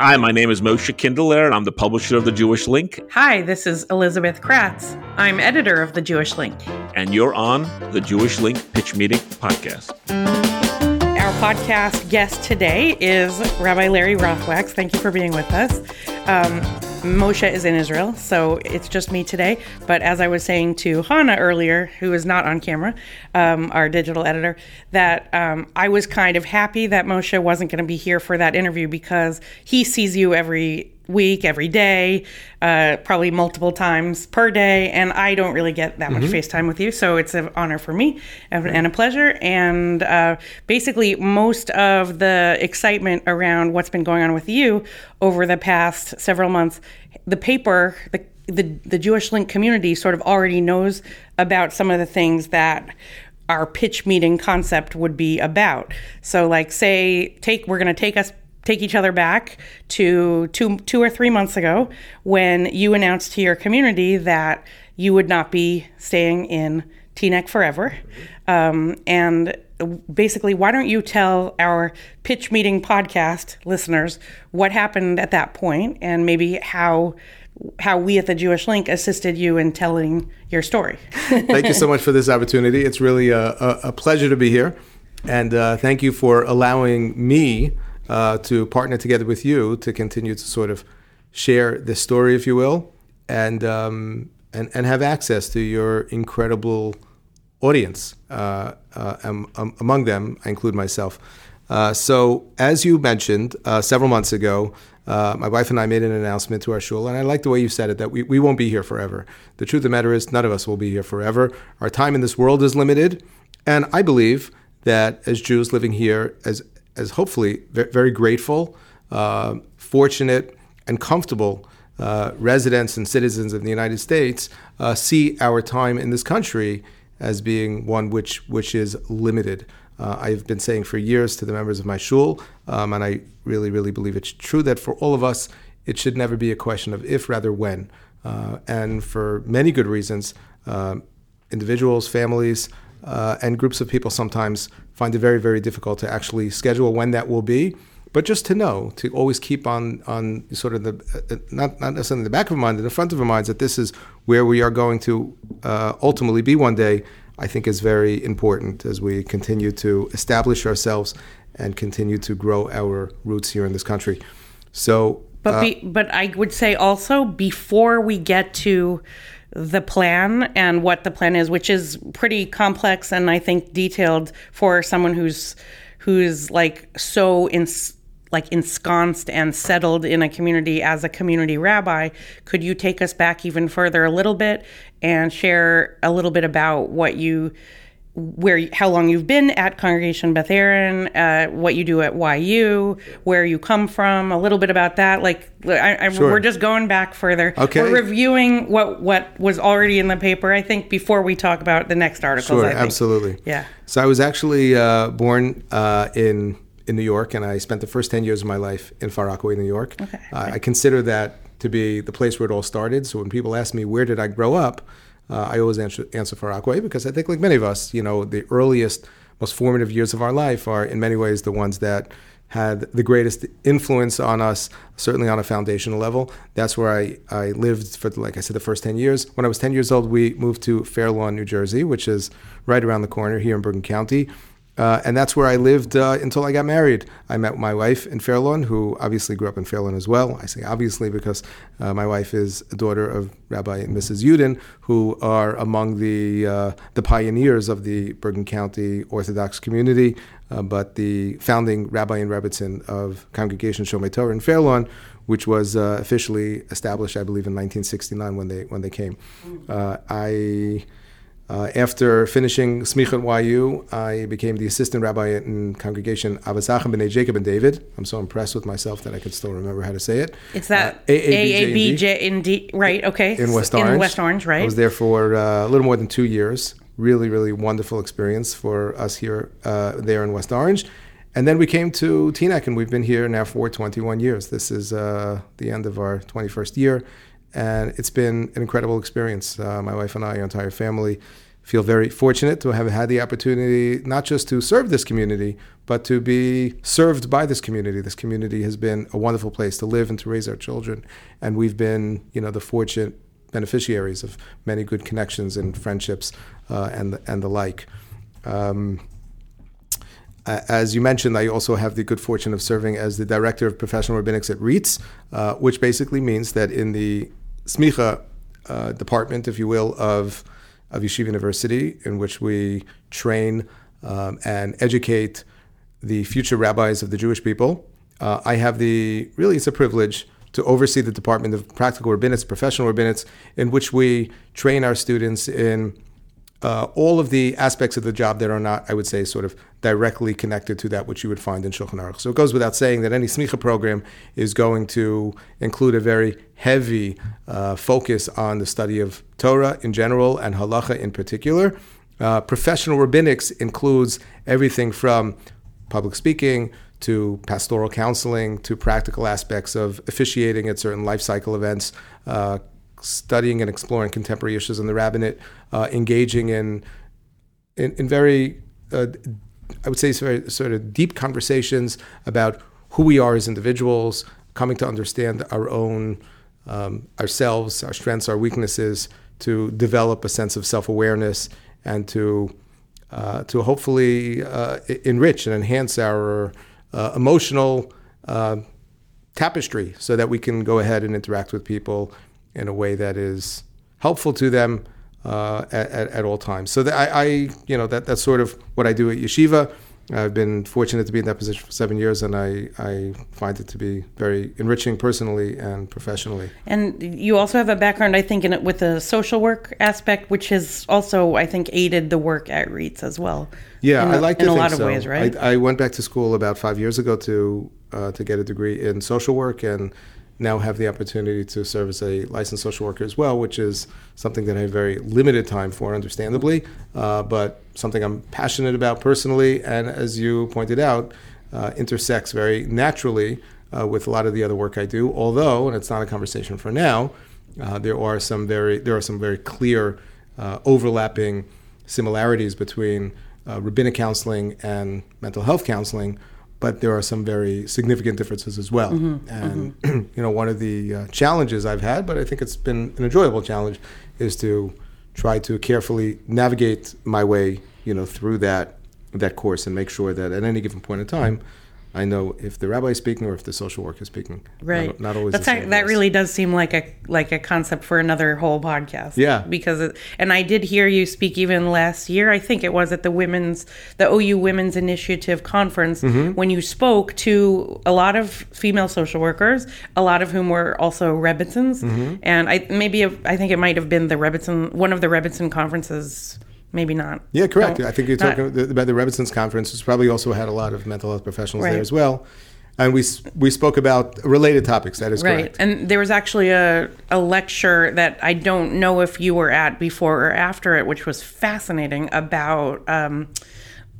Hi, my name is Moshe Kinderlehrer, and I'm the publisher of The Jewish Link. Hi, this is Elizabeth Kratz. I'm editor of The Jewish Link. And you're on the Jewish Link Pitch Meeting podcast. Our podcast guest today is Rabbi Larry Rothwachs. Thank you for being with us. Um, Moshe is in Israel, so it's just me today. But as I was saying to Hannah earlier, who is not on camera, um, our digital editor, that um, I was kind of happy that Moshe wasn't going to be here for that interview because he sees you every week, every day, uh, probably multiple times per day. And I don't really get that much mm-hmm. FaceTime with you. So it's an honor for me and a pleasure. And uh, basically, most of the excitement around what's been going on with you over the past several months, the paper, the the, the Jewish Link community sort of already knows about some of the things that our pitch meeting concept would be about. So, like, say, take we're going to take us take each other back to two, two or three months ago when you announced to your community that you would not be staying in Teaneck forever. Um, and basically, why don't you tell our pitch meeting podcast listeners what happened at that point and maybe how how we at the Jewish Link assisted you in telling your story. thank you so much for this opportunity. It's really a, a, a pleasure to be here. And uh, thank you for allowing me uh, to partner together with you to continue to sort of share this story, if you will, and um, and and have access to your incredible audience. Uh, uh, um, among them, I include myself. Uh, so, as you mentioned uh, several months ago, uh, my wife and I made an announcement to our shul, and I like the way you said it that we, we won't be here forever. The truth of the matter is, none of us will be here forever. Our time in this world is limited, and I believe that as Jews living here, as as hopefully very grateful, uh, fortunate, and comfortable uh, residents and citizens of the United States uh, see our time in this country as being one which which is limited. Uh, I've been saying for years to the members of my shul, um, and I really, really believe it's true that for all of us, it should never be a question of if, rather when. Uh, and for many good reasons, uh, individuals, families, and groups of people sometimes find it very, very difficult to actually schedule when that will be. But just to know, to always keep on on sort of the uh, not not necessarily in the back of our mind, in the front of our minds, that this is where we are going to uh, ultimately be one day. I think is very important as we continue to establish ourselves and continue to grow our roots here in this country. So, but be, uh, but I would say also before we get to the plan and what the plan is, which is pretty complex and I think detailed for someone who's who's like so in like ensconced and settled in a community as a community rabbi. Could you take us back even further a little bit and share a little bit about what you where how long you've been at Congregation Beth Aaron, uh, what you do at YU, where you come from, a little bit about that. Like I, I, sure. we're just going back further. Okay, we're reviewing what what was already in the paper. I think before we talk about the next articles. Sure, absolutely. Yeah. So I was actually uh, born uh, in in New York, and I spent the first ten years of my life in Far Rockaway, New York. Okay. I consider that to be the place where it all started. So when people ask me where did I grow up uh, I always answer, answer Far Rockaway because I think, like many of us, you know, the earliest, most formative years of our life are in many ways the ones that had the greatest influence on us, certainly on a foundational level. That's where I, I lived for, like I said, the first 10 years. When I was 10 years old, we moved to Fair Lawn, New Jersey, which is right around the corner here in Bergen County. Uh, and that's where I lived uh, until I got married. I met my wife in Fairlawn, who obviously grew up in Fairlawn as well. I say obviously because uh, my wife is a daughter of Rabbi and Mrs. Yudin, who are among the uh, the pioneers of the Bergen County Orthodox community, uh, but the founding Rabbi and Rebbitzin of Congregation Shomrei Torah in Fairlawn, which was uh, officially established, I believe, in 1969 when they when they came. I uh, after finishing Smicha at YU, I became the assistant rabbi in congregation Ahavas Achim B'nai Jacob and David. I'm so impressed with myself that I can still remember how to say it. It's that uh, AABJ in D, right? Okay. In West Orange. In West Orange, right? I was there for uh, a little more than two years. Really, really wonderful experience for us here, uh, there in West Orange. And then we came to Teaneck, and we've been here now for 21 years. This is uh, the end of our 21st year and it's been an incredible experience. Uh, my wife and I, our entire family, feel very fortunate to have had the opportunity not just to serve this community, but to be served by this community. This community has been a wonderful place to live and to raise our children, and we've been, you know, the fortunate beneficiaries of many good connections and friendships uh, and and the like. Um, as you mentioned, I also have the good fortune of serving as the director of professional rabbinics at RIETS, uh, which basically means that in the smicha uh, department, if you will, of of Yeshiva University, in which we train um, and educate the future rabbis of the Jewish people. Uh, I have the really it's a privilege to oversee the Department of Practical Rabbinics, Professional Rabbinics, in which we train our students in uh, all of the aspects of the job that are not, I would say, sort of directly connected to that which you would find in Shulchan Aruch. So it goes without saying that any smicha program is going to include a very heavy uh, focus on the study of Torah in general and halacha in particular. Uh, professional rabbinics includes everything from public speaking to pastoral counseling to practical aspects of officiating at certain life cycle events, uh, studying and exploring contemporary issues in the rabbinate, uh, engaging in, in, in very, uh, I would say, sort of deep conversations about who we are as individuals, coming to understand our own, um, ourselves, our strengths, our weaknesses, to develop a sense of self awareness and to uh, to hopefully uh, enrich and enhance our uh, emotional uh, tapestry so that we can go ahead and interact with people in a way that is helpful to them uh, at, at, all times. So that I, I, you know, that that's sort of what I do at yeshiva. I've been fortunate to be in that position for seven years, and I, I find it to be very enriching personally and professionally. And you also have a background, I think, in it with the social work aspect, which has also, I think, aided the work at RIETS as well. Yeah, in, I like to in a lot of so. ways, right? I, I, went back to school about five years ago to uh, to get a degree in social work, and now have the opportunity to serve as a licensed social worker as well, which is something that I have very limited time for, understandably, uh, but something I'm passionate about personally, and as you pointed out, uh, intersects very naturally uh, with a lot of the other work I do. Although, and it's not a conversation for now, uh, there are some very there are some very clear uh, overlapping similarities between uh, rabbinic counseling and mental health counseling but there are some very significant differences as well. Mm-hmm, and mm-hmm. you know, one of the uh, challenges I've had, but I think it's been an enjoyable challenge, is to try to carefully navigate my way, you know, through that that course and make sure that at any given point in time, I know if the rabbi is speaking or if the social worker is speaking. Right. Not, not always. That's that really does seem like a like a concept for another whole podcast. Yeah. Because it, and I did hear you speak even last year. I think it was at the women's the OU Women's Initiative conference mm-hmm. when you spoke to a lot of female social workers, a lot of whom were also Rebbitzins, mm-hmm. and I maybe I think it might have been the Rebbitzin one of the Rebbitzin conferences maybe not. Yeah, correct. I think you're talking about the Rebbitzins conference, which probably also had a lot of mental health professionals right. there as well. And we we spoke about related topics. That is great. right. correct. And there was actually a, a lecture that I don't know if you were at before or after it, which was fascinating about um,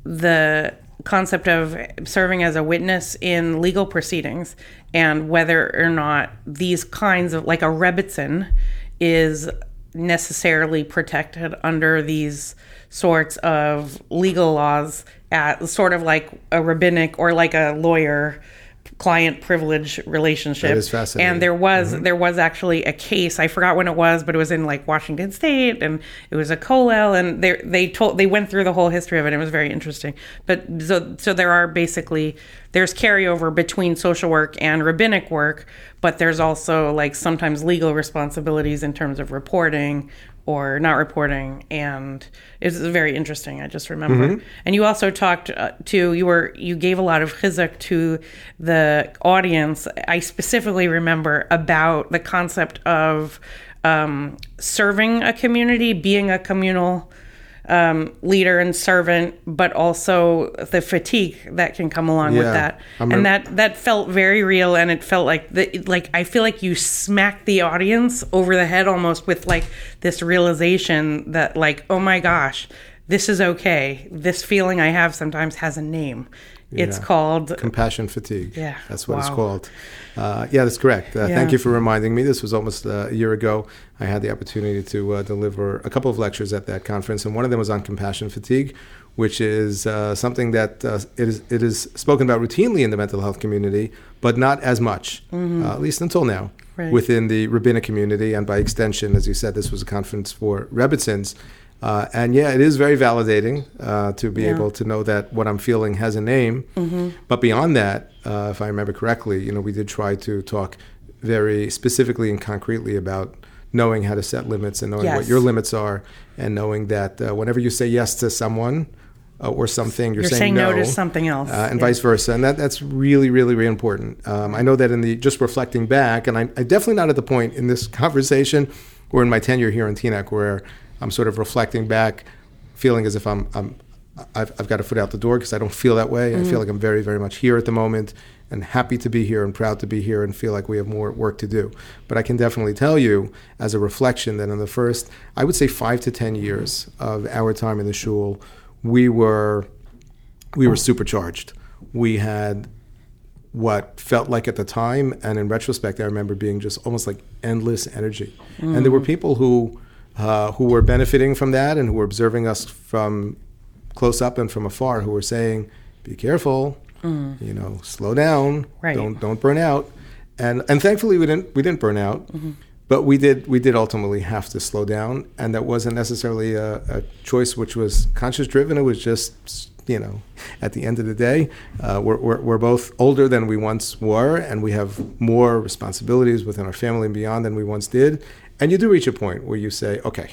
the concept of serving as a witness in legal proceedings and whether or not these kinds of like a Rebbitzin is necessarily protected under these sorts of legal laws at sort of like a rabbinic or like a lawyer client privilege relationship. That is fascinating. And there was mm-hmm. there was actually a case. I forgot when it was, but it was in like Washington State, and it was a kollel, and they they told they went through the whole history of it. It was very interesting. But so so there are basically there's carryover between social work and rabbinic work, but there's also like sometimes legal responsibilities in terms of reporting or not reporting and it's very interesting i just remember mm-hmm. and you also talked uh, to you were you gave a lot of chizuk to the audience i specifically remember about the concept of um, serving a community being a communal um, leader and servant, but also the fatigue that can come along yeah, with that. and that that felt very real, and it felt like the, like I feel like you smacked the audience over the head almost with like this realization that like oh my gosh, this is okay. This feeling I have sometimes has a name. It's called Compassion fatigue. Yeah, That's what it's called. Uh, yeah, that's correct. Uh, Yeah. Thank you for reminding me. This was almost uh, a year ago. I had the opportunity to uh, deliver a couple of lectures at that conference, and one of them was on compassion fatigue, which is uh, something that uh, it, is, it is spoken about routinely in the mental health community, but not as much, uh, at least until now, Mm-hmm. Right. within the rabbinic community. And by extension, as you said, this was a conference for Rebbitzins. Uh, and yeah, it is very validating uh, to be Yeah. able to know that what I'm feeling has a name. Mm-hmm. But beyond that, uh, if I remember correctly, you know, we did try to talk very specifically and concretely about knowing how to set limits and knowing what your limits are, and knowing that uh, whenever you say yes to someone uh, or something, you're, you're saying no to something else. uh, and Yeah. vice versa. And that, that's really, really, really important. Um, I know that in the just reflecting back, and I'm, I'm definitely not at the point in this conversation or in my tenure here in Teaneck where I'm sort of reflecting back, feeling as if I'm, I'm I've, I've got a foot out the door because I don't feel that way. I feel mm. like I'm very, very much here at the moment and happy to be here and proud to be here and feel like we have more work to do. But I can definitely tell you, as a reflection, that in the first, I would say five to 10 years of our time in the shul, we were we were supercharged. We had what felt like at the time, and in retrospect, I remember being just almost like endless energy. And there were mm. people who uh, who were benefiting from that and who were observing us from close up and from afar, who were saying, "Be careful, you know, slow down, Right. don't don't burn out." And and thankfully, we didn't we didn't burn out. But we did we did ultimately have to slow down, and that wasn't necessarily a, a choice which was conscious driven. It was just you know, at the end of the day, uh, we're, we're, we're both older than we once were, and we have more responsibilities within our family and beyond than we once did. And you do reach a point where you say, okay,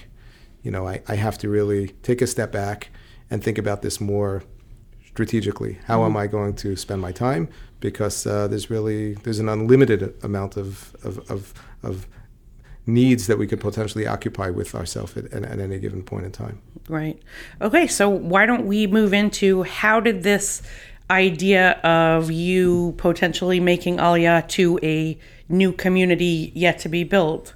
you know, I, I have to really take a step back and think about this more strategically. How am I going to spend my time? Because uh, there's really there's an unlimited amount of of, of, of needs that we could potentially occupy with ourselves at, at, at any given point in time. Right. Okay, so why don't we move into how did this idea of you potentially making Aliyah to a new community yet to be built?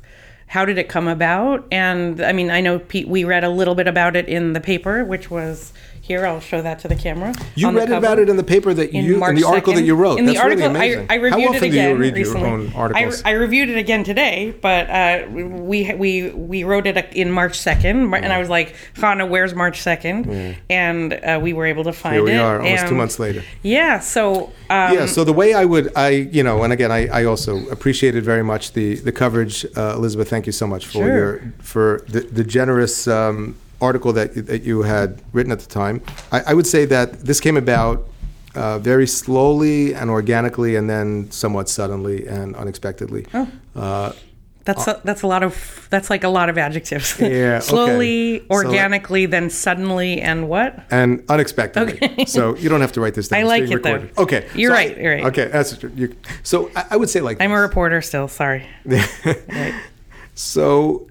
How did it come about? And I mean, I know Pete, we read a little bit about it in the paper, which was here. I'll show that to the camera. You on the read cover. about it in the paper that in you March in the article 2nd. that you wrote. In the That's article, really amazing. I, I reviewed How often it again do you read recently. your own articles? I, I reviewed it again today, but uh, we we we wrote it in March second, and I was like, Hannah, where's March second? And uh, we were able to find Here we it. are, almost two and- months later. Yeah. So um, yeah. So the way I would, I you know, and again, I, I also appreciated very much the the coverage, uh, Elizabeth. Thank you so much for Sure. your for the, the generous um, article that that you had written at the time. I, I would say that this came about. Uh, very slowly and organically, and then somewhat suddenly and unexpectedly. Oh. Uh, that's a, that's a lot of that's like a lot of adjectives. Yeah, okay. Slowly, So- organically, then suddenly, and what? and unexpectedly. Okay. So you don't have to write this down. I like it, though. Okay. You're so right, I- you're right. Okay, that's true. You, so I, I would say like I'm a reporter still. Sorry. Right. So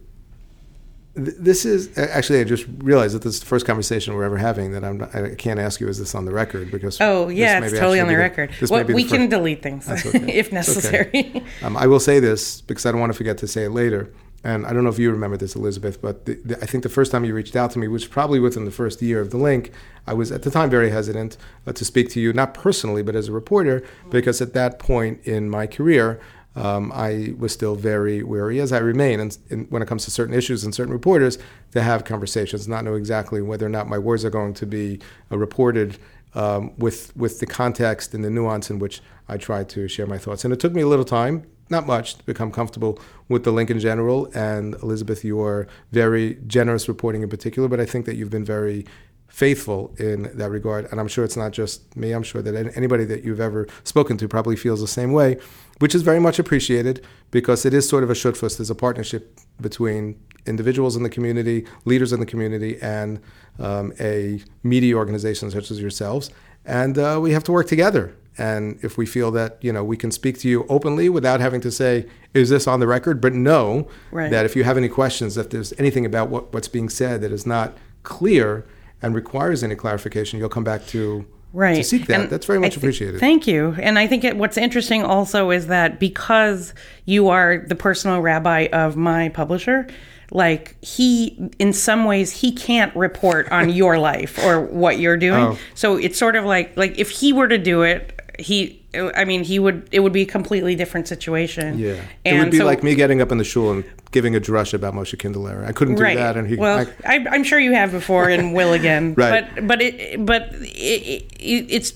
this is actually I just realized that this is the first conversation we're ever having that I'm not, I can't ask you is this on the record because Oh yeah, it's totally on the be record. Well, the we first- can delete things okay. if It's okay. necessary. Um, I will say this because I don't want to forget to say it later. And I don't know if you remember this, Elizabeth, but the, the, I think the first time you reached out to me, which was probably within the first year of the link, I was at the time very hesitant uh, to speak to you, not personally, but as a reporter, because at that point in my career, um, I was still very wary, as I remain, and, when it comes to certain issues and certain reporters, to have conversations, not know exactly whether or not my words are going to be uh, reported um, with with the context and the nuance in which I try to share my thoughts. And it took me a little time, not much, to become comfortable with the link in general. And Elizabeth, you are very generous reporting in particular, but I think that you've been very faithful in that regard. And I'm sure it's not just me. I'm sure that anybody that you've ever spoken to probably feels the same way, which is very much appreciated because it is sort of a shutfus. There's a partnership between individuals in the community, leaders in the community, and um, a media organization such as yourselves. And uh, we have to work together. And if we feel that you know we can speak to you openly without having to say, "Is this on the record?" but know Right. that if you have any questions, if there's anything about what, what's being said that is not clear and requires any clarification, you'll come back to right. to seek that. And That's very much I thi- appreciated. Thank you. And I think it, what's interesting also is that because you are the personal rabbi of my publisher, like he, in some ways, he can't report on your life or what you're doing. Oh. So it's sort of like like if he were to do it, he. I mean, he would. It would be a completely different situation. yeah, And it would be so- like me getting up in the shul and giving a drush about Moshe Kinderlehrer. I couldn't do right. that, and he. well, I- I'm sure you have before and will again. Right. But but it but it, it, it's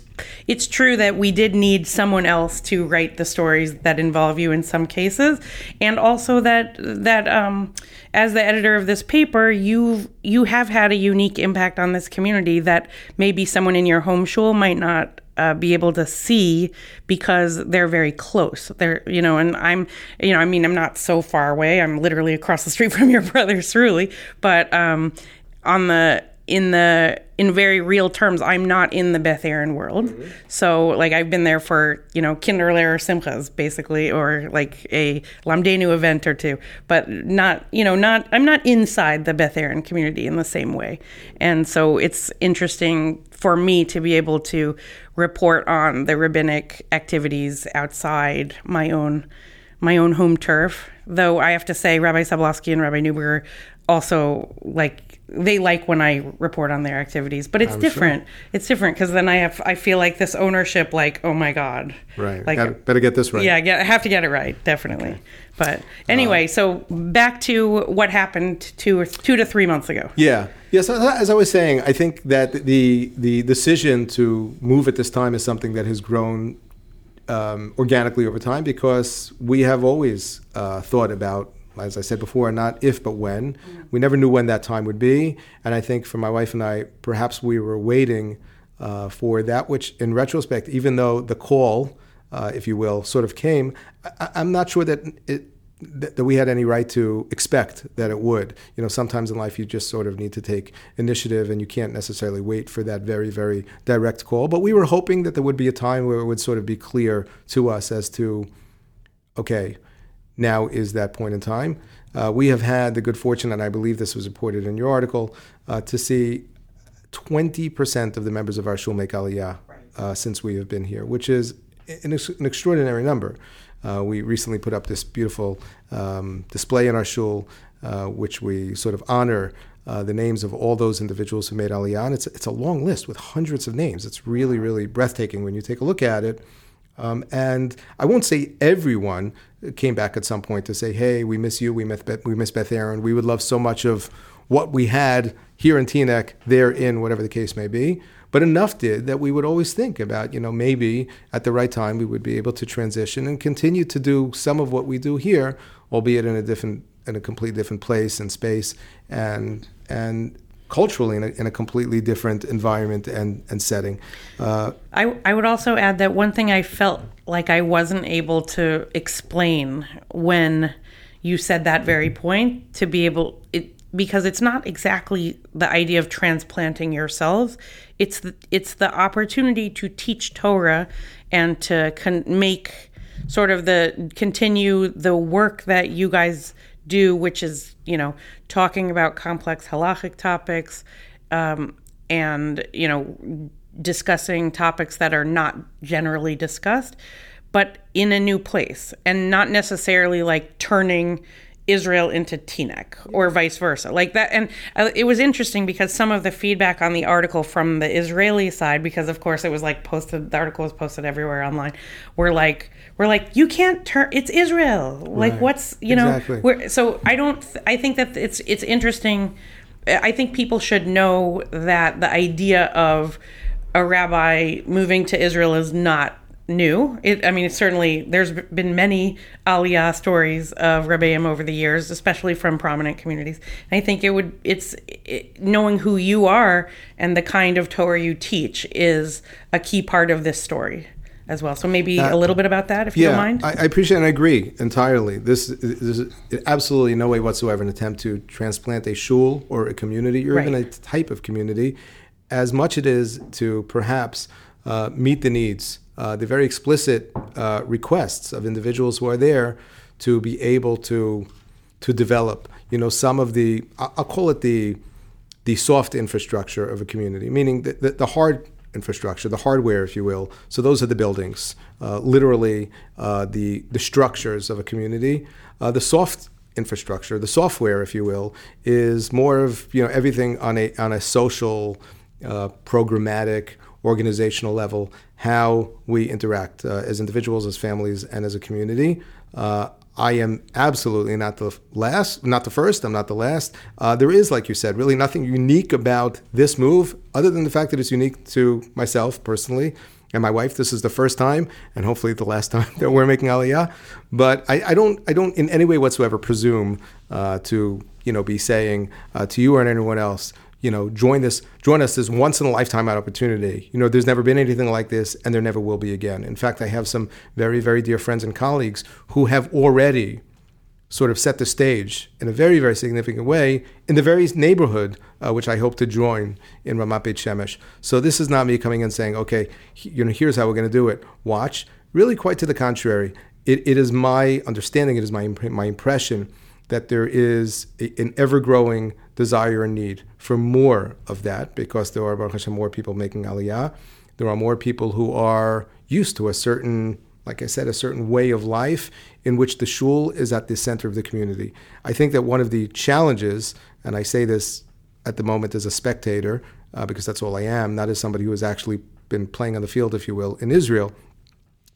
it's true that we did need someone else to write the stories that involve you in some cases, and also that that um, as the editor of this paper, you you have had a unique impact on this community that maybe someone in your home shul might not uh, be able to see because they're very close. They're, you know, and I'm, you know, I mean, I'm not so far away. I'm literally across the street from your brother, Cerulli. But um, on the in the in very real terms, I'm not in the Beth Aaron world. Mm-hmm. So like I've been there for you know Kinderler or Simchas basically, or like a Lamdeinu event or two, but not you know not I'm not inside the Beth Aaron community in the same way. And so it's interesting for me to be able to report on the rabbinic activities outside my own my own home turf. Though I have to say, Rabbi Sablowski and Rabbi Newberger also like they like when I report on their activities, but it's different. It's different because then I have I feel like this ownership, like oh my god, right. Like Gotta- better get this right. yeah, I, get, I have to get it right, definitely. But anyway, so back to what happened two or two to three months ago. Yeah. Yes, as as I was saying, I think that the the decision to move at this time is something that has grown um, organically over time because we have always uh, thought about, as I said before, not if but when. We never knew when that time would be, and I think for my wife and I, perhaps we were waiting uh, for that, which in retrospect, even though the call, uh, if you will, sort of came, I, I'm not sure that it that, that we had any right to expect that it would. You know, sometimes in life you just sort of need to take initiative and you can't necessarily wait for that very, very direct call. But we were hoping that there would be a time where it would sort of be clear to us as to, okay, now is that point in time. Uh, we have had the good fortune, and I believe this was reported in your article, uh, to see 20% of the members of our shul make aliyah uh, since we have been here, which is an, ex- an extraordinary number. Uh, we recently put up this beautiful um, display in our shul, uh, which we sort of honor uh, the names of all those individuals who made aliyah. And it's, it's a long list with hundreds of names. It's really, really breathtaking when you take a look at it. Um, and I won't say everyone came back at some point to say, "Hey, we miss you. We miss Beth, we miss Beth Aaron. We would love so much of what we had here in Teaneck, there in whatever the case may be." But enough did that we would always think about, you know, maybe at the right time we would be able to transition and continue to do some of what we do here, albeit in a different, in a completely different place and space, and and culturally in a, in a completely different environment and and setting. Uh, I, I would also add that one thing I felt like I wasn't able to explain when you said that very point to be able it because it's not exactly the idea of transplanting yourselves it's the, it's the opportunity to teach Torah and to con- make sort of the continue the work that you guys do which is you know talking about complex halachic topics um, and you know discussing topics that are not generally discussed, but in a new place and not necessarily like turning Israel into Teaneck or vice versa. Like that. And uh, it was interesting because some of the feedback on the article from the Israeli side, because of course it was like posted, the article was posted everywhere online, were like, we're like, you can't turn, it's Israel. Like Right. what's, you know, Exactly. so I don't, th- I think that it's, it's interesting. I think people should know that the idea of a rabbi moving to Israel is not new. It, I mean, it's certainly there's been many Aliyah stories of rebbeim over the years, especially from prominent communities. And I think it would it's it, knowing who you are and the kind of Torah you teach is a key part of this story as well. So maybe a little bit about that, if you don't mind. I, I appreciate and I agree entirely. This, this is absolutely no way whatsoever an attempt to transplant a shul or a community or even a type of community, as much as it is to perhaps uh, meet the needs, uh, the very explicit uh, requests of individuals who are there to be able to to develop. You know, some of the I'll call it the the soft infrastructure of a community, meaning the, the, the hard infrastructure, the hardware, if you will. So those are the buildings, uh, literally uh, the the structures of a community. Uh, the soft infrastructure, the software, if you will, is more of you know everything on a on a social, uh, programmatic, organizational level. How we interact uh, as individuals, as families, and as a community. Uh, I am absolutely not the last, not the first. I'm not the last. Uh, there is, like you said, really nothing unique about this move, other than the fact that it's unique to myself personally and my wife. This is the first time, and hopefully the last time that we're making Aliyah. But I, I don't, I don't in any way whatsoever presume uh, to, you know, be saying uh, to you or anyone else, you know, join this, join us this once in a lifetime opportunity. You know, there's never been anything like this, and there never will be again. In fact, I have some very, very dear friends and colleagues who have already sort of set the stage in a very, very significant way in the very neighborhood uh, which I hope to join in Ramat Beit Shemesh. So this is not me coming and saying, okay, you know, here's how we're going to do it. Watch. Really, quite to the contrary. It, it is my understanding, it is my, my impression that there is a, an ever growing desire and need for more of that because there are, Baruch Hashem, more people making Aliyah. There are more people who are used to a certain, like I said, a certain way of life in which the shul is at the center of the community. I think that one of the challenges, and I say this at the moment as a spectator, uh, because that's all I am, not as somebody who has actually been playing on the field, if you will, in Israel,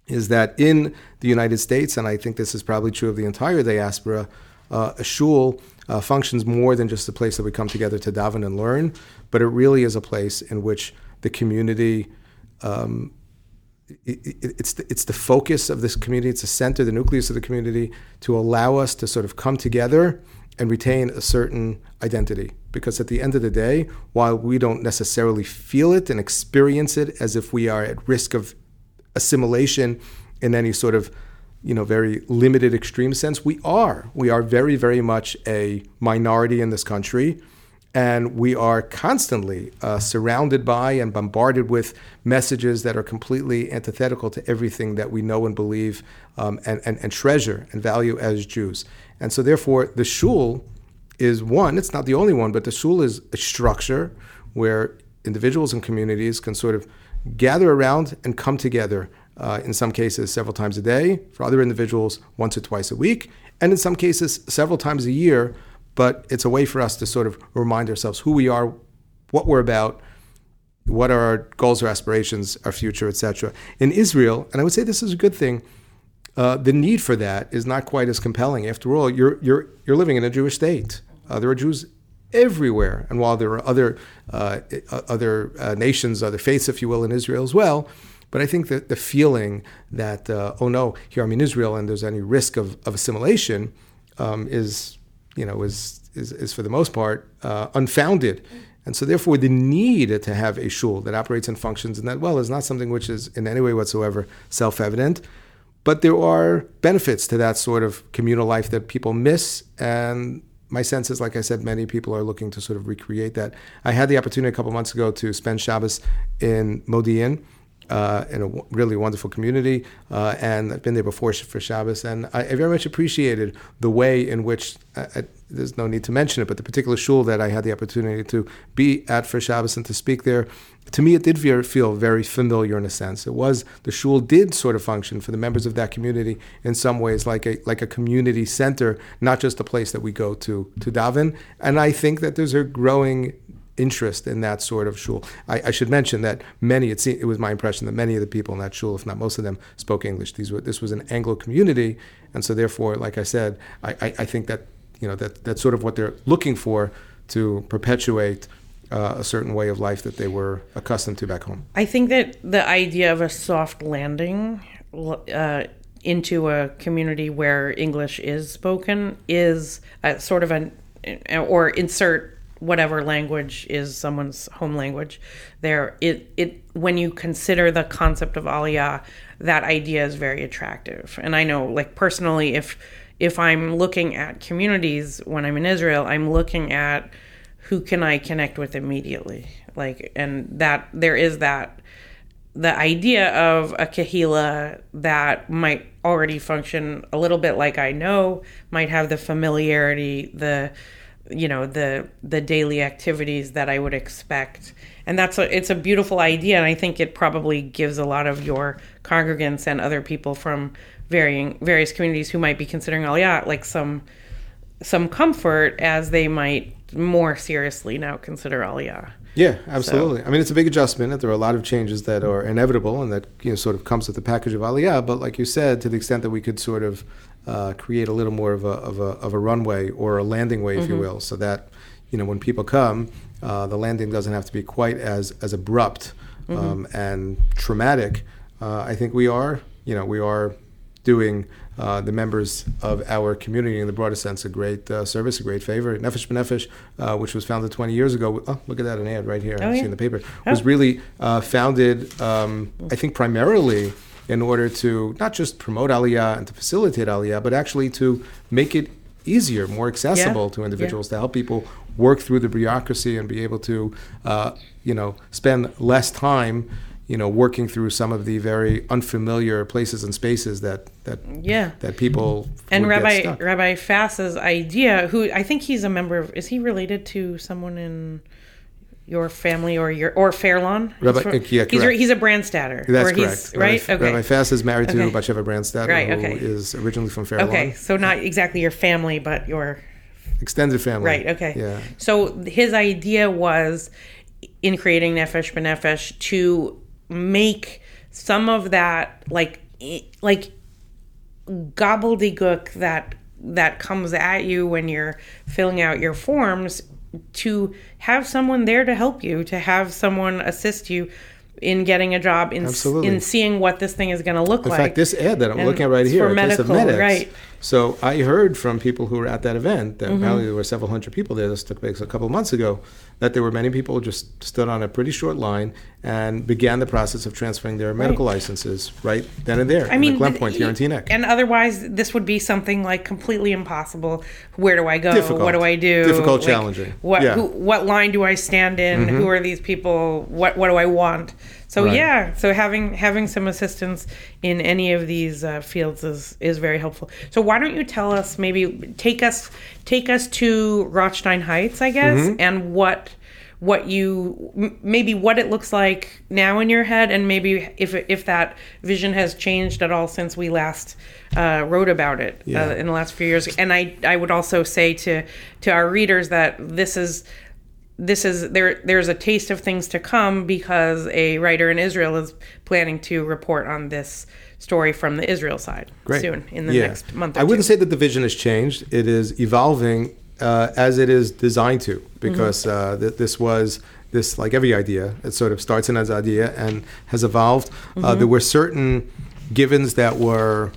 is that in the United States, and I think this is probably true of the entire diaspora, uh, a shul uh, functions more than just a place that we come together to daven and learn, but it really is a place in which the community. Um, it, it, it's the, it's the focus of this community. It's the center, the nucleus of the community, to allow us to sort of come together and retain a certain identity. Because at the end of the day, while we don't necessarily feel it and experience it as if we are at risk of assimilation in any sort of you know, very limited extreme sense, we are. We are very, very much a minority in this country. And we are constantly uh, surrounded by and bombarded with messages that are completely antithetical to everything that we know and believe um, and, and, and treasure and value as Jews. And so, therefore, the shul is one, it's not the only one, but the shul is a structure where individuals and communities can sort of gather around and come together uh, in some cases several times a day, for other individuals once or twice a week, and in some cases several times a year. But it's a way for us to sort of remind ourselves who we are, what we're about, what are our goals or aspirations, our future, etc. In Israel, and I would say this is a good thing, uh, the need for that is not quite as compelling. After all, you're you're you're living in a Jewish state. Uh, there are Jews everywhere, and while there are other uh, other uh, nations, other faiths, if you will, in Israel as well, but I think that the feeling that, uh, oh no, here I'm in Israel and there's any risk of, of assimilation um, is, you know, is, is, is for the most part uh, unfounded. And so, therefore, the need to have a shul that operates and functions in that well is not something which is in any way whatsoever self evident. But there are benefits to that sort of communal life that people miss. And my sense is, like I said, many people are looking to sort of recreate that. I had the opportunity a couple months ago to spend Shabbos in Modi'in uh, in a w- really wonderful community, uh, and I've been there before for Shabbos, and I, I very much appreciated the way in which uh, I, there's no need to mention it, but the particular shul that I had the opportunity to be at for Shabbos and to speak there, to me it did feel very familiar in a sense. It was the shul did sort of function for the members of that community in some ways like a like a community center, not just a place that we go to to daven. And I think that there's a growing interest in that sort of shul. I, I should mention that many, it, seemed, it was my impression that many of the people in that shul, if not most of them, spoke English. These were, this was an Anglo community, and so therefore, like I said, I, I, I think that you know that that's sort of what they're looking for to perpetuate uh, a certain way of life that they were accustomed to back home. I think that the idea of a soft landing uh, into a community where English is spoken is sort of an or insert whatever language is someone's home language there it it when you consider the concept of aliyah that idea is very attractive. And i know like personally if if i'm looking at communities when i'm in israel i'm looking at who can i connect with immediately. Like and that there is that the idea of a kahila that might already function a little bit like i know might have the familiarity the you know the the daily activities that I would expect. And that's a it's a beautiful idea, and I think it probably gives a lot of your congregants and other people from varying various communities who might be considering oh, Aliyah like some some comfort as they might more seriously now consider oh, Aliyah. Yeah, absolutely. I mean, it's a big adjustment. There are a lot of changes that are inevitable and that you know sort of comes with the package of oh, Aliyah. But like you said, to the extent that we could sort of uh, create a little more of a, of a of a runway or a landing way, if you will, so that you know when people come, uh, the landing doesn't have to be quite as as abrupt um, and traumatic. Uh, I think we are, you know, we are doing uh, the members of our community in the broadest sense a great uh, service, a great favor. Nefesh B'Nefesh, uh, which was founded 20 years ago. Oh, look at that, an ad right here. Oh, I see yeah. in the paper. Was really uh, founded, um, I think, primarily in order to not just promote Aliyah and to facilitate Aliyah, but actually to make it easier, more accessible Yeah. to individuals, to help people work through the bureaucracy and be able to, uh, you know, spend less time, you know, working through some of the very unfamiliar places and spaces that that Yeah. that people And Rabbi. Rabbi Fass's idea, who I think he's a member of, is he related to someone in your family or your or Fairlawn? Rabbi- from- yeah, he's, correct. he's a Brandstatter. That's correct. right? Rabbi, okay. Rabbi Fass is married Okay. to Batsheva Brandstatter, Right, okay. is originally from Fairlawn. okay, so not exactly your family, but your Extended family. right. Okay. Yeah. So his idea was in creating Nefesh B'Nefesh to make some of that like like gobbledygook that that comes at you when you're filling out your forms to have someone there to help you to have someone assist you in getting a job in Absolutely. in seeing what this thing is going to look In like fact, this ad that I'm And looking at right here, for a Taste of medical, Medics. right. So I heard from people who were at that event Mm-hmm. that apparently there were several hundred people there. This took place a couple of months ago. That there were many people who just stood on a pretty short line and began the process of transferring their medical licenses right then and there I mean, Glenpointe here in Teaneck. And otherwise, this would be something like completely impossible. Where do I go? Difficult. What do I do? Difficult, Like, challenging. What Yeah. Mm-hmm. who, what line do I stand in? Who are these people? What what do I want? So Right. yeah, so having having some assistance in any of these uh, fields is is very helpful. So why don't you tell us maybe take us take us to Rotshtein Heights, I guess, Mm-hmm. and what what you m- maybe what it looks like now in your head and maybe if if that vision has changed at all since we last uh, wrote about it Yeah. uh, in the last few years and I I would also say to to our readers that this is this is there there's a taste of things to come because a writer in Israel is planning to report on this story from the Israel side Great. soon in the Yeah. next month or I wouldn't say that the vision has changed. It is evolving uh, as it is designed to, because Mm-hmm. uh, th- this was this like every idea. It sort of starts in as an idea and has evolved. Uh, Mm-hmm. there were certain givens that were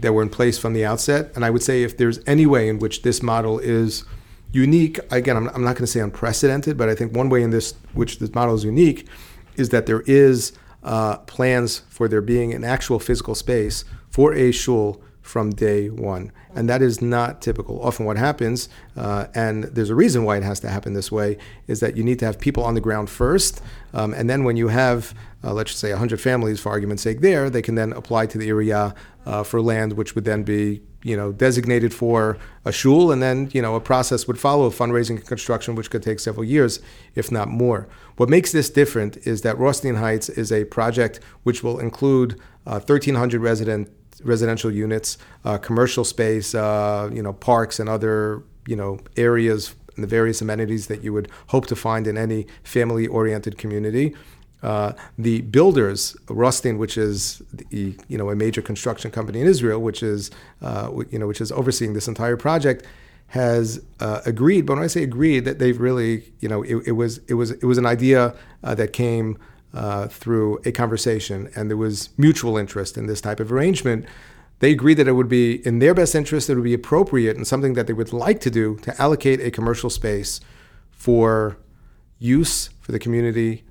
that were in place from the outset, and I would say if there's any way in which this model is unique, again, I'm, I'm not going to say unprecedented, but I think one way in this which this model is unique is that there is uh, plans for there being an actual physical space for a shul from day one. And that is not typical. Often, what happens, uh, and there's a reason why it has to happen this way, is that you need to have people on the ground first. Um, and then, when you have, uh, let's just say, 100 families, for argument's sake, there, they can then apply to the area uh, for land, which would then be you know, designated for a shul, and then you know a process would follow fundraising and construction, which could take several years, if not more. What makes this different is that Rotshtein Heights is a project which will include uh, 1,300 resident residential units, uh, commercial space, uh, you know, parks and other you know areas and the various amenities that you would hope to find in any family-oriented community. Uh, the builders, Rotshtein, which is the, you know a major construction company in Israel, which is uh, you know which is overseeing this entire project, has uh, agreed. But when I say agreed, that they've really you know it, it was it was it was an idea uh, that came uh, through a conversation, and there was mutual interest in this type of arrangement. They agreed that it would be in their best interest, it would be appropriate, and something that they would like to do to allocate a commercial space for use for the community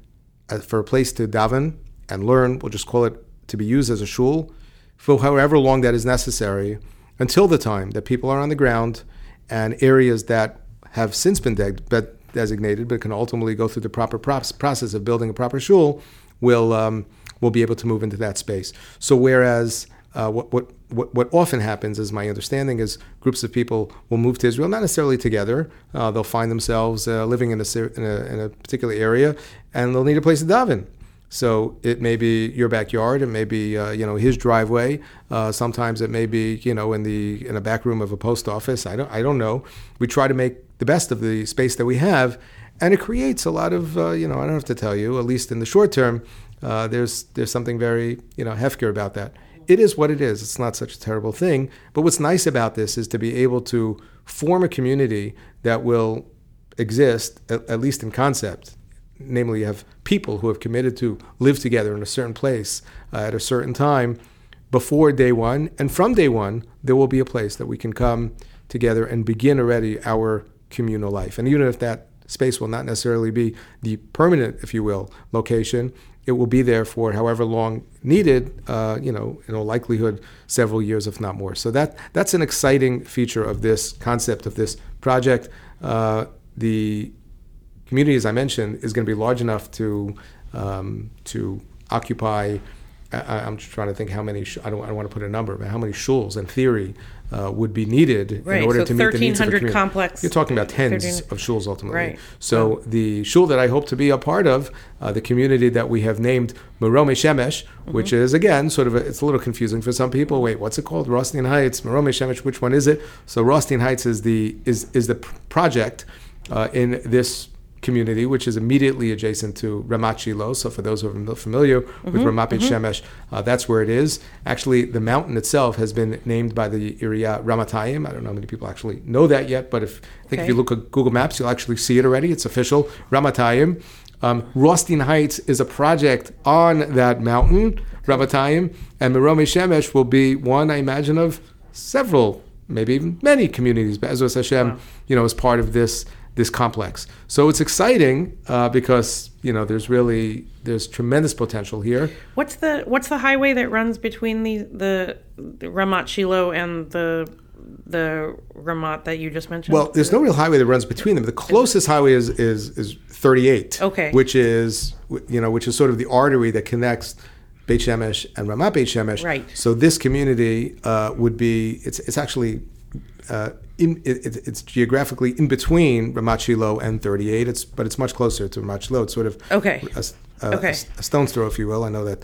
for a place to daven and learn. We'll just call it to be used as a shul for however long that is necessary until the time that people are on the ground and areas that have since been de- designated but can ultimately go through the proper process of building a proper shul will um, will be able to move into that space. So whereas uh, what, what, what, what often happens, is my understanding, is groups of people will move to Israel, not necessarily together. Uh, they'll find themselves uh, living in a, in, a, in a particular area, and they'll need a place to daven. So it may be your backyard, it may be uh, you know his driveway. Uh, sometimes it may be you know in the in a back room of a post office. I don't I don't know. We try to make the best of the space that we have, and it creates a lot of you know I don't have to tell you at least in the short term. There's there's something very you know hefker about that. It is what it is. It's not such a terrible thing. But what's nice about this is to be able to form a community that will exist at, at least in concept namely you have people who have committed to live together in a certain place uh, at a certain time before day one and from day one there will be a place that we can come together and begin already our communal life and even if that space will not necessarily be the permanent if you will location it will be there for however long needed uh, you know in all likelihood several years if not more so that that's an exciting feature of this concept of this project uh, the community, as I mentioned, is going to be large enough to um, to occupy. I, I'm just trying to think how many. I don't. I don't want to put a number, but how many shuls, in theory, uh, would be needed Right, in order so to meet the needs of the community. complex- You're talking about tens 13 of shuls ultimately. Right. So the shul that I hope to be a part of, uh, the community that we have named Morome Shemesh, which Mm-hmm. is again sort of a, it's a little confusing for some people. Wait, what's it called? Rotshtein Heights, Morome Shemesh. Which one is it? So Rotshtein Heights is the is is the project uh, in this community, which is immediately adjacent to Ramat. So for those who are familiar with Mm-hmm, Ramat Beit Shemesh, uh, that's where it is. Actually, the mountain itself has been named by the area Ramatayim. I don't know how many people actually know that yet, but if I think if you look at Google Maps, you'll actually see it already. It's official, Ramatayim. Um, Rotshtein Heights is a project on that mountain, Ramatayim, and Merome Shemesh will be one, I imagine, of several, maybe even many communities, Be'ezus Hashem, you know, as part of this this complex. So it's exciting uh, because you know there's really there's tremendous potential here. What's the what's the highway that runs between the the, the Ramat Shiloh and the the Ramat that you just mentioned? Well, there's no real highway that runs between them. The closest highway is is is 38. Okay. Which is you know which is sort of the artery that connects Beit Shemesh and Ramat Beit Shemesh. Right. So this community uh, would be it's it's actually. Uh, in, it, it- it's geographically in between Ramat and 38. It's but it's much closer to Ramat. It's sort of Okay. a, a- Okay. a stone's throw, if you will. I know that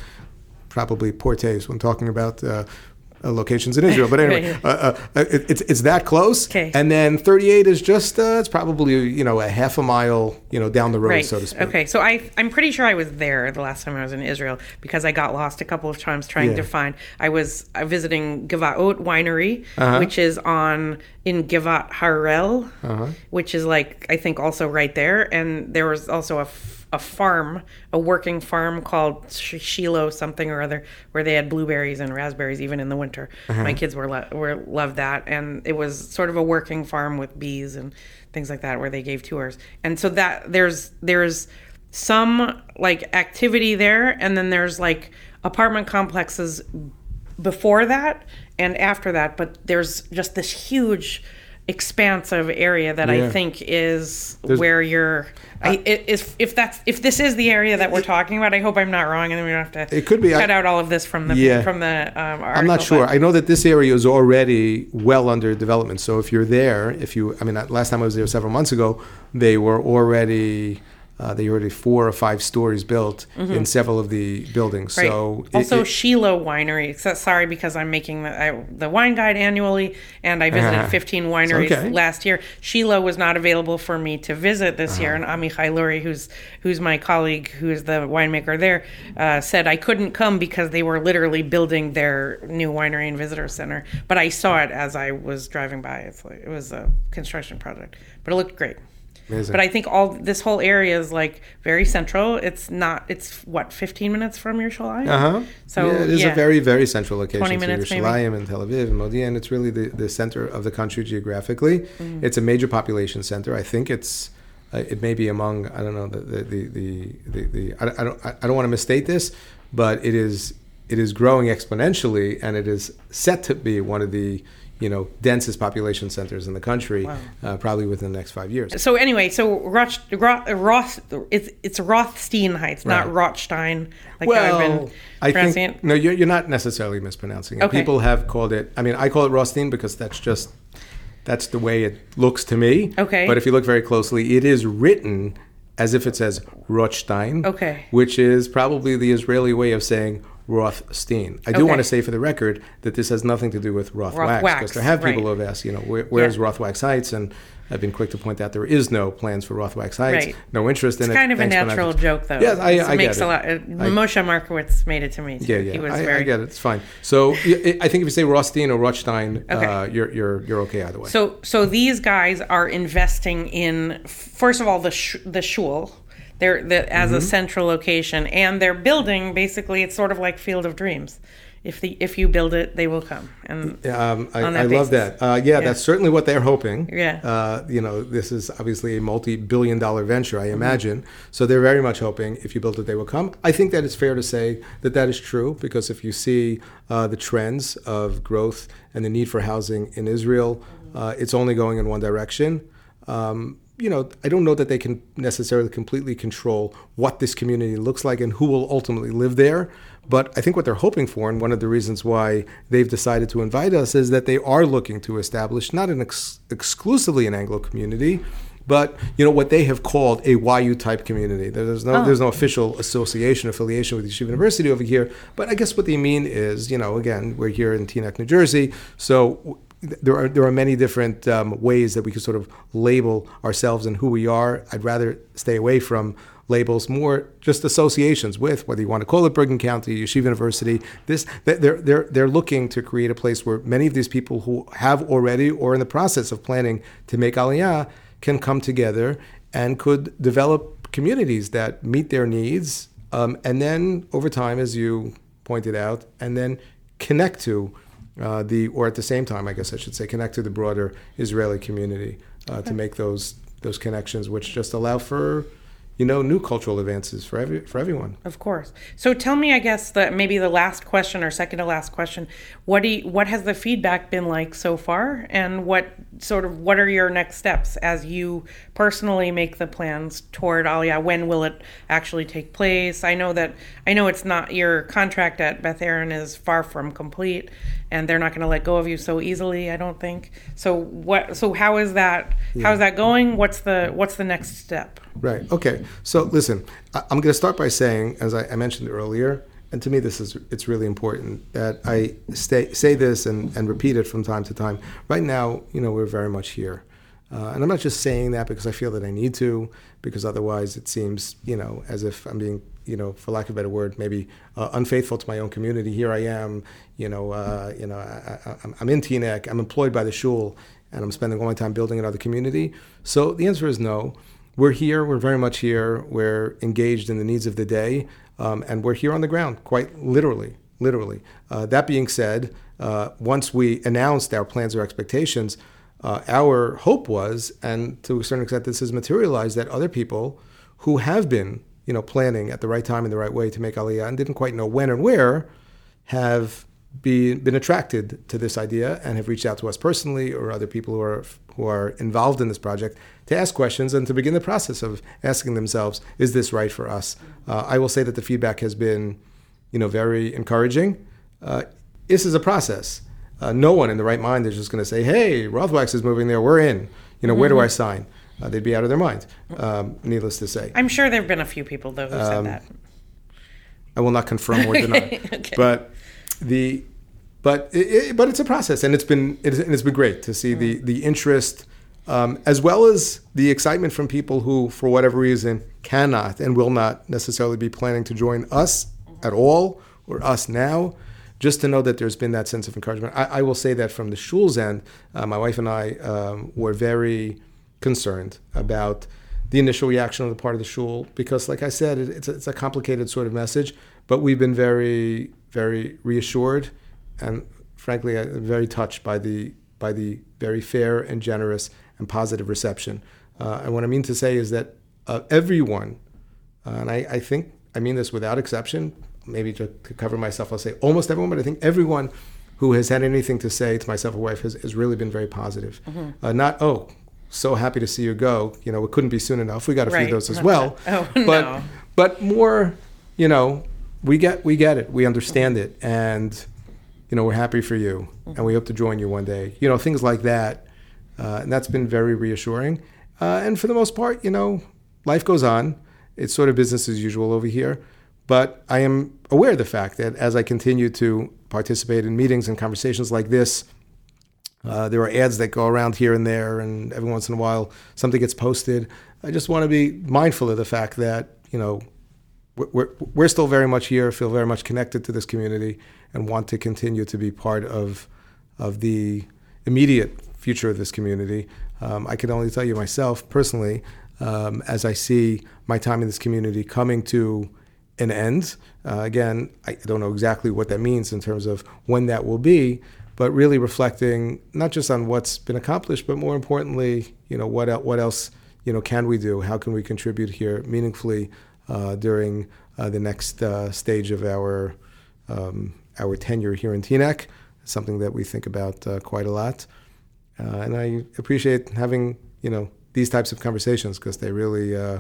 probably poor taste when talking about uh, uh, locations in Israel, but anyway, Right. uh, uh, it, it's it's that close. Okay. And then 38 is just uh, it's probably you know a half a mile you know down the road, right. so to speak. Okay, so I I'm pretty sure I was there the last time I was in Israel because I got lost a couple of times trying Yeah. to find. I was uh, visiting Gvaot Winery, Uh-huh. which is on in Givat Harel, Uh-huh. which is like I think also right there, and there was also a. f- a farm, a working farm called Sh- Shiloh something or other, where they had blueberries and raspberries even in the winter. Uh-huh. My kids were lo- were loved that, and it was sort of a working farm with bees and things like that, where they gave tours. And so that there's there's some like activity there, and then there's like apartment complexes before that and after that, but there's just this huge expansive area that Yeah. I think is where you're. I, i- if if that's if this is the area that we're talking about, I hope I'm not wrong, and then we don't have to. It could be. cut I- out all of this from the Yeah. from the. Um, I'm not sure. I know that this area is already well under development. So if you're there, if you, I mean, last time I was there several months ago, they were already, uh, they already four or five stories built in several of the buildings. Mm-hmm. Right. So also it- Shiloh Winery. So, sorry because I'm making the I, the wine guide annually, and I visited Uh-huh. 15 wineries Okay. last year. Shiloh was not available for me to visit this year, Uh-huh. and Amichai Lourie, who's who's my colleague, who is the winemaker there, uh, said I couldn't come because they were literally building their new winery and visitor center. But I saw it as I was driving by. It's like, it was a construction project, but it looked great. Amazing. But I think all this whole area is like very central. It's not. It's what 15 minutes from Yerushalayim. Uh-huh. So, yeah, it is yeah. a very, very central location 20 to minutes, maybe. Yerushalayim and Tel Aviv and Modi'in. It's really the, the center of the country geographically. Mm. It's a major population center. I think it's uh, it may be among I don't know the the the the, the, the I, I don't I don't want to misstate this, but it is it is growing exponentially and it is set to be one of the you know, densest population centers in the country, uh, probably within the next five years. So anyway, so Roth, Roth, Roth it's it's Rothstein Heights, not Rothstein, like been I pronouncing think it. no, you're, you're not necessarily mispronouncing it. Okay. People have called it. I mean, I call it Rothstein because that's just that's the way it looks to me. Okay. But if you look very closely, it is written as if it says Rothstein. Okay. Which is probably the Israeli way of saying Rothstein. I do Okay. want to say for the record that this has nothing to do with Rothwachs Rothwachs, because there have people right. who have asked, you know, where, where's Yeah. Rothwachs Heights, and I've been quick to point out there is no plans for Rothwachs Heights, Right. no interest in it. It's it. kind of a Thanks not- natural joke, though. Yes, I, I makes get it. a lot. Uh, Moshe Markowitz made it to me. Yeah, yeah. He was I, very. I get it. It's fine. So I think if you say Rothstein or Rothstein, Okay. uh, you're you're you're okay either way. So, so these guys are investing in first of all the sh- the shul, they're the, as Mm-hmm. a central location, and they're building basically. It's sort of like Field of Dreams. If the if you build it, they will come. And um, I, I love that. Uh, yeah, that's certainly what they're hoping. Yeah. Uh, you know, this is obviously a multi-billion-dollar venture, Mm-hmm. I imagine. So they're very much hoping if you build it, they will come. I think that it's fair to say that that is true because if you see uh, the trends of growth and the need for housing in Israel, uh, it's only going in one direction. Um, you know, I don't know that they can necessarily completely control what this community looks like and who will ultimately live there. But I think what they're hoping for, and one of the reasons why they've decided to invite us, is that they are looking to establish not an ex- exclusively an Anglo community, but you know what they have called a YU type community. There's no oh. there's no official association affiliation with Yeshiva University over here, but I guess what they mean is, you know, again, we're here in Teaneck, New Jersey, so there are there are many different um, ways that we can sort of label ourselves and who we are. I'd rather stay away from labels, more just associations with whether you want to call it Bergen County, Yeshiva University. This they're they're they're looking to create a place where many of these people who have already or in the process of planning to make Aliyah can come together and could develop communities that meet their needs, um, and then over time, as you pointed out, and then connect to uh, the, or at the same time, I guess I should say, connect to the broader Israeli community uh, to make those those connections, which just allow for, you know, new cultural advances for every for everyone. Of course. So tell me, I guess the maybe the last question or second to last question. What do you, what has the feedback been like so far, and what sort of what are your next steps as you personally make the plans toward oh Aliyah? When will it actually take place? I know that I know it's not your contract at Beth Aaron is far from complete, and they're not going to let go of you so easily. I don't think. So what? So how is that? How is that going? What's the what's the next step? Right. Okay. So listen, I- I'm going to start by saying, as I, mentioned earlier, and to me this is it's really important that I stay, say this and, and repeat it from time to time. Right now, you know, we're very much here. Uh, and I'm not just saying that because I feel that I need to, because otherwise it seems, you know, as if I'm being, you know, for lack of a better word, maybe uh, unfaithful to my own community. Here I am, you know, uh, you know, I, I'm in Teaneck, I'm employed by the shul, and I'm spending all my time building another community. So the answer is no. We're here. We're very much here. We're engaged in the needs of the day, um, and we're here on the ground, quite literally. Literally. Uh, that being said, uh, once we announced our plans or expectations, uh, our hope was, and to a certain extent, this has materialized, that other people who have been, you know, planning at the right time and the right way to make Aliyah and didn't quite know when and where, have be, been attracted to this idea and have reached out to us personally or other people who are who are involved in this project to ask questions and to begin the process of asking themselves, is this right for us? Uh, I will say that the feedback has been, you know, very encouraging. Uh, this is a process. Uh, no one in the right mind is just going to say, "Hey, Rothwachs is moving there. We're in." You know, where do I sign? Uh, they'd be out of their mind. Um, needless to say. I'm sure there have been a few people though who Um, said that. I will not confirm or deny. Okay. But the but it, it, but it's a process, and it's been it's, and it's been great to see the the interest. Um, as well as the excitement from people who, for whatever reason, cannot and will not necessarily be planning to join us at all or us now, just to know that there's been that sense of encouragement. I, I will say that from the shul's end, uh, my wife and I um, were very concerned about the initial reaction on the part of the shul because, like I said, it, it's, a, it's a complicated sort of message, but we've been very, very reassured and, frankly, uh, very touched by the by the very fair and generous and positive reception. Uh, and what I mean to say is that uh, everyone, uh, and I, I think I mean this without exception, maybe to, to cover myself, I'll say almost everyone, but I think everyone who has had anything to say to myself or wife has, has really been very positive. Mm-hmm. Uh, not, oh, so happy to see you go. You know, it couldn't be soon enough. We got a few of those as well. Oh, but, no. but more, you know, we get we get it. We understand it, and you know, we're happy for you, and we hope to join you one day. You know, things like that, uh, and that's been very reassuring. Uh, and for the most part, you know, life goes on. It's sort of business as usual over here. But I am aware of the fact that as I continue to participate in meetings and conversations like this, uh, there are ads that go around here and there, and every once in a while something gets posted. I just want to be mindful of the fact that you know we're, we're, still very much here, feel very much connected to this community, and want to continue to be part of of the immediate future of this community. Um, I can only tell you myself personally, um, as I see my time in this community coming to an end. Uh, again, I don't know exactly what that means in terms of when that will be, but really reflecting not just on what's been accomplished, but more importantly, you know, what el- what else you know can we do? How can we contribute here meaningfully uh, during uh, the next uh, stage of our um, our tenure here in Teaneck? Something that we think about uh, quite a lot, uh, and I appreciate having you know these types of conversations because they really uh,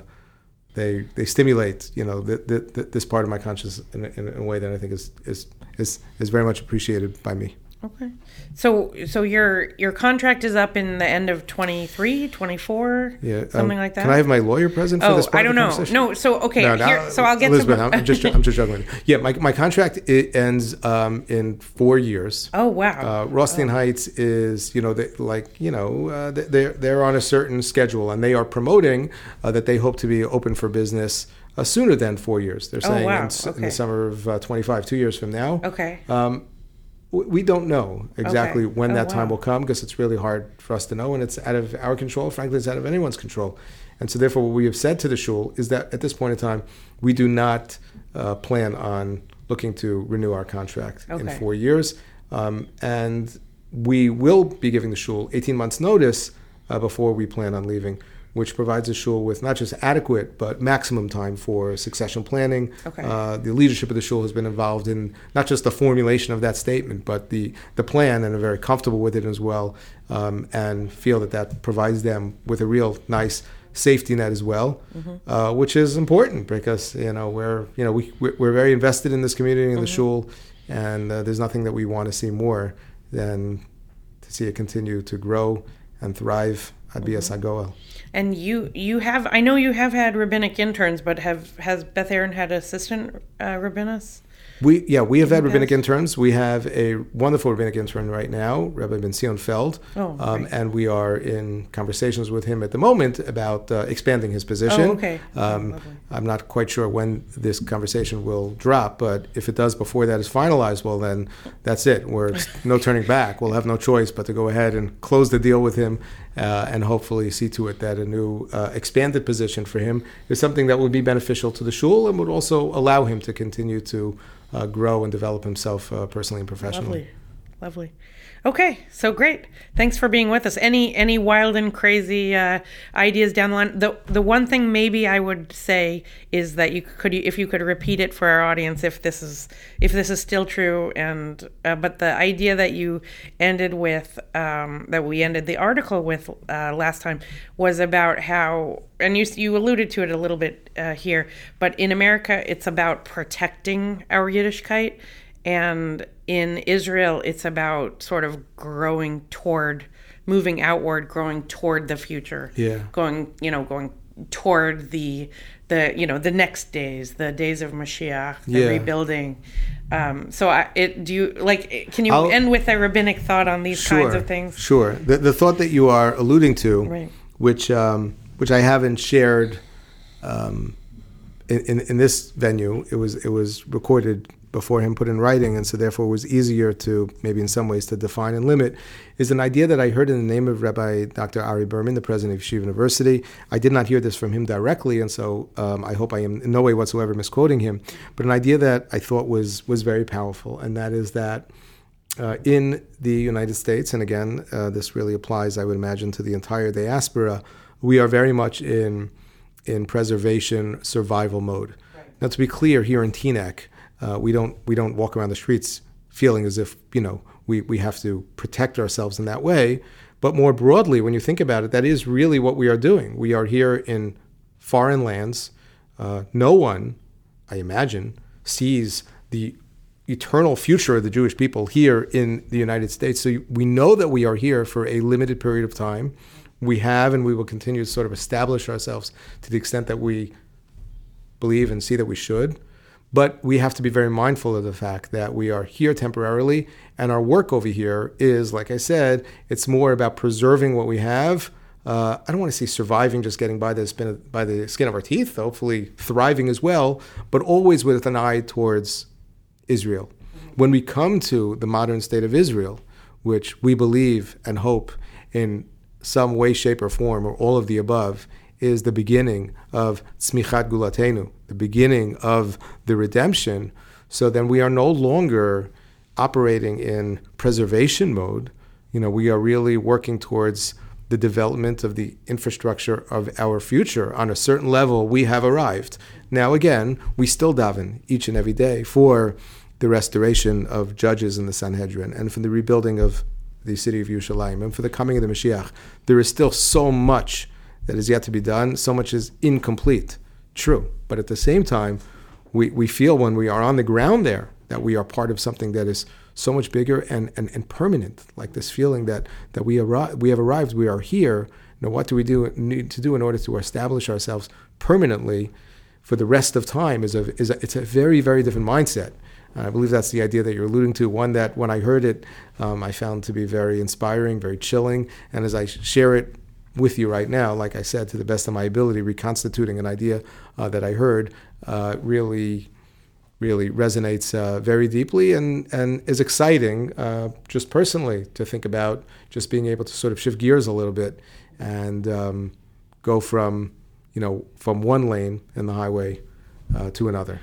they they stimulate you know th- th- th- this part of my conscience in, in a way that I think is is is is very much appreciated by me. Okay. So so your your contract is up in the end of 23, 24, Yeah, um, something like that. Can I have my lawyer present for Oh, this? part I don't know. No, so okay, No, no, here so I'll get Elizabeth. some I'm just I'm just juggling. Yeah, my my contract it ends um, in four years. Oh wow. Uh, Rotshtein Heights is, you know, they, like, you know, uh, they- they're, they're on a certain schedule and they are promoting uh, that they hope to be open for business uh, sooner than four years. They're Oh, saying wow. in, s- in the summer of uh, 25, two years from now. okay. Um, we don't know exactly Okay. when Oh, that time will come because it's really hard for us to know and it's out of our control. Frankly, it's out of anyone's control. And so, therefore, what we have said to the shul is that at this point in time, we do not uh, plan on looking to renew our contract in four years. Um, and we will be giving the shul 18 months' notice uh, before we plan on leaving. Which provides the shul with not just adequate but maximum time for succession planning. Okay. Uh, the leadership of the shul has been involved in not just the formulation of that statement, but the, the plan, and are very comfortable with it as well, um, and feel that that provides them with a real nice safety net as well, uh, which is important because you know we're you know we we're very invested in this community in the shul, and uh, there's nothing that we want to see more than to see it continue to grow and thrive at BS Agoel. And you you have I know you have had rabbinic interns, but have has Beth Aaron had assistant uh, rabbinus? We yeah we have had rabbinic interns. We have a wonderful rabbinic intern right now, Rabbi Ben Sion Feld, Oh, um, and we are in conversations with him at the moment about uh, expanding his position. Oh, okay. Um, I'm not quite sure when this conversation will drop, but if it does before that is finalized, well then that's it. We're no turning back. We'll have no choice but to go ahead and close the deal with him, uh, and hopefully see to it that a new uh, expanded position for him is something that would be beneficial to the shul and would also allow him to continue to uh, grow and develop himself uh, personally and professionally. Lovely, lovely. Okay, so great. Thanks for being with us. Any any wild and crazy uh, ideas down the line? The the one thing maybe I would say is that you could if you could repeat it for our audience if this is if this is still true and uh, but the idea that you ended with um, that we ended the article with uh, last time was about how and you you alluded to it a little bit uh, here, but in America it's about protecting our Yiddishkeit and in Israel, it's about sort of growing toward, moving outward, growing toward the future. Yeah. Going, you know, going toward the, the you know, the next days, the days of Mashiach, the Yeah. rebuilding. Um, so, I, it do you like? Can you I'll- end with a rabbinic thought on these kinds of things? Sure. The, the thought that you are alluding to, Right. which um, which I haven't shared um, in, in in this venue, it was it was recorded before him put in writing, and so therefore was easier to maybe in some ways to define and limit. Is an idea that I heard in the name of Rabbi Dr. Ari Berman, the president of Yeshiva University. I did not hear this from him directly, and so um, I hope I am in no way whatsoever misquoting him. But an idea that I thought was was very powerful, and that is that uh, in the United States, and again, uh, this really applies, I would imagine, to the entire diaspora, we are very much in in preservation survival mode. Now, to be clear, here in Teaneck, uh, we don't we don't walk around the streets feeling as if you know we, we have to protect ourselves in that way. But more broadly, when you think about it, that is really what we are doing. We are here in foreign lands. Uh, no one, I imagine, sees the eternal future of the Jewish people here in the United States. So we know that we are here for a limited period of time. We have and we will continue to sort of establish ourselves to the extent that we believe and see that we should. But we have to be very mindful of the fact that we are here temporarily, and our work over here is, like I said, it's more about preserving what we have. Uh, I don't want to say surviving, just getting by the, spin by the skin of our teeth, hopefully thriving as well, but always with an eye towards Israel. When we come to the modern state of Israel, which we believe and hope in some way, shape, or form, or all of the above, is the beginning of Tzmichat Geulatenu, the beginning of the redemption. So then we are no longer operating in preservation mode. You know, we are really working towards the development of the infrastructure of our future. On a certain level, we have arrived. Now, again, we still daven each and every day for the restoration of judges in the Sanhedrin and for the rebuilding of the city of Yerushalayim and for the coming of the Mashiach. There is still so much that is yet to be done. So much is incomplete. True. But at the same time, we, we feel when we are on the ground there that we are part of something that is so much bigger and, and, and permanent, like this feeling that, that we, arri- we have arrived, we are here. Now, what do we do need to do in order to establish ourselves permanently for the rest of time is a, is a, it's a very, very different mindset. And I believe that's the idea that you're alluding to. One that when I heard it, um, I found to be very inspiring, very chilling. And as I share it with you right now, like I said, to the best of my ability, reconstituting an idea uh, that I heard uh, really, really resonates uh, very deeply and, and is exciting uh, just personally to think about just being able to sort of shift gears a little bit and um, go from, you know, from one lane in the highway uh, to another.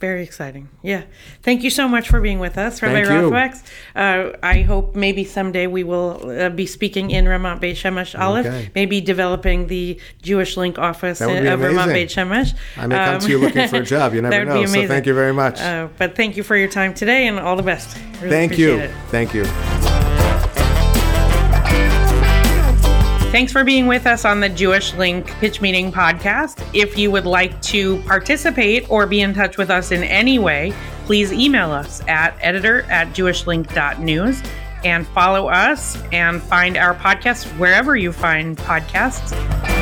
Very exciting. Yeah. Thank you so much for being with us, Rabbi Thank. Rothwachs. Uh, I hope maybe someday we will uh, be speaking in Ramat Beit Shemesh Aleph, Okay. maybe developing the Jewish Link office of Ramat amazing. Beit Shemesh. I may come to you looking for a job. You never know. So thank you very much. Uh, but thank you for your time today and all the best. Really Thank you. appreciate it. Thank you. Thanks for being with us on the Jewish Link Pitch Meeting podcast. If you would like to participate or be in touch with us in any way, please email us at editor at jewishlink.news and follow us and find our podcast wherever you find podcasts.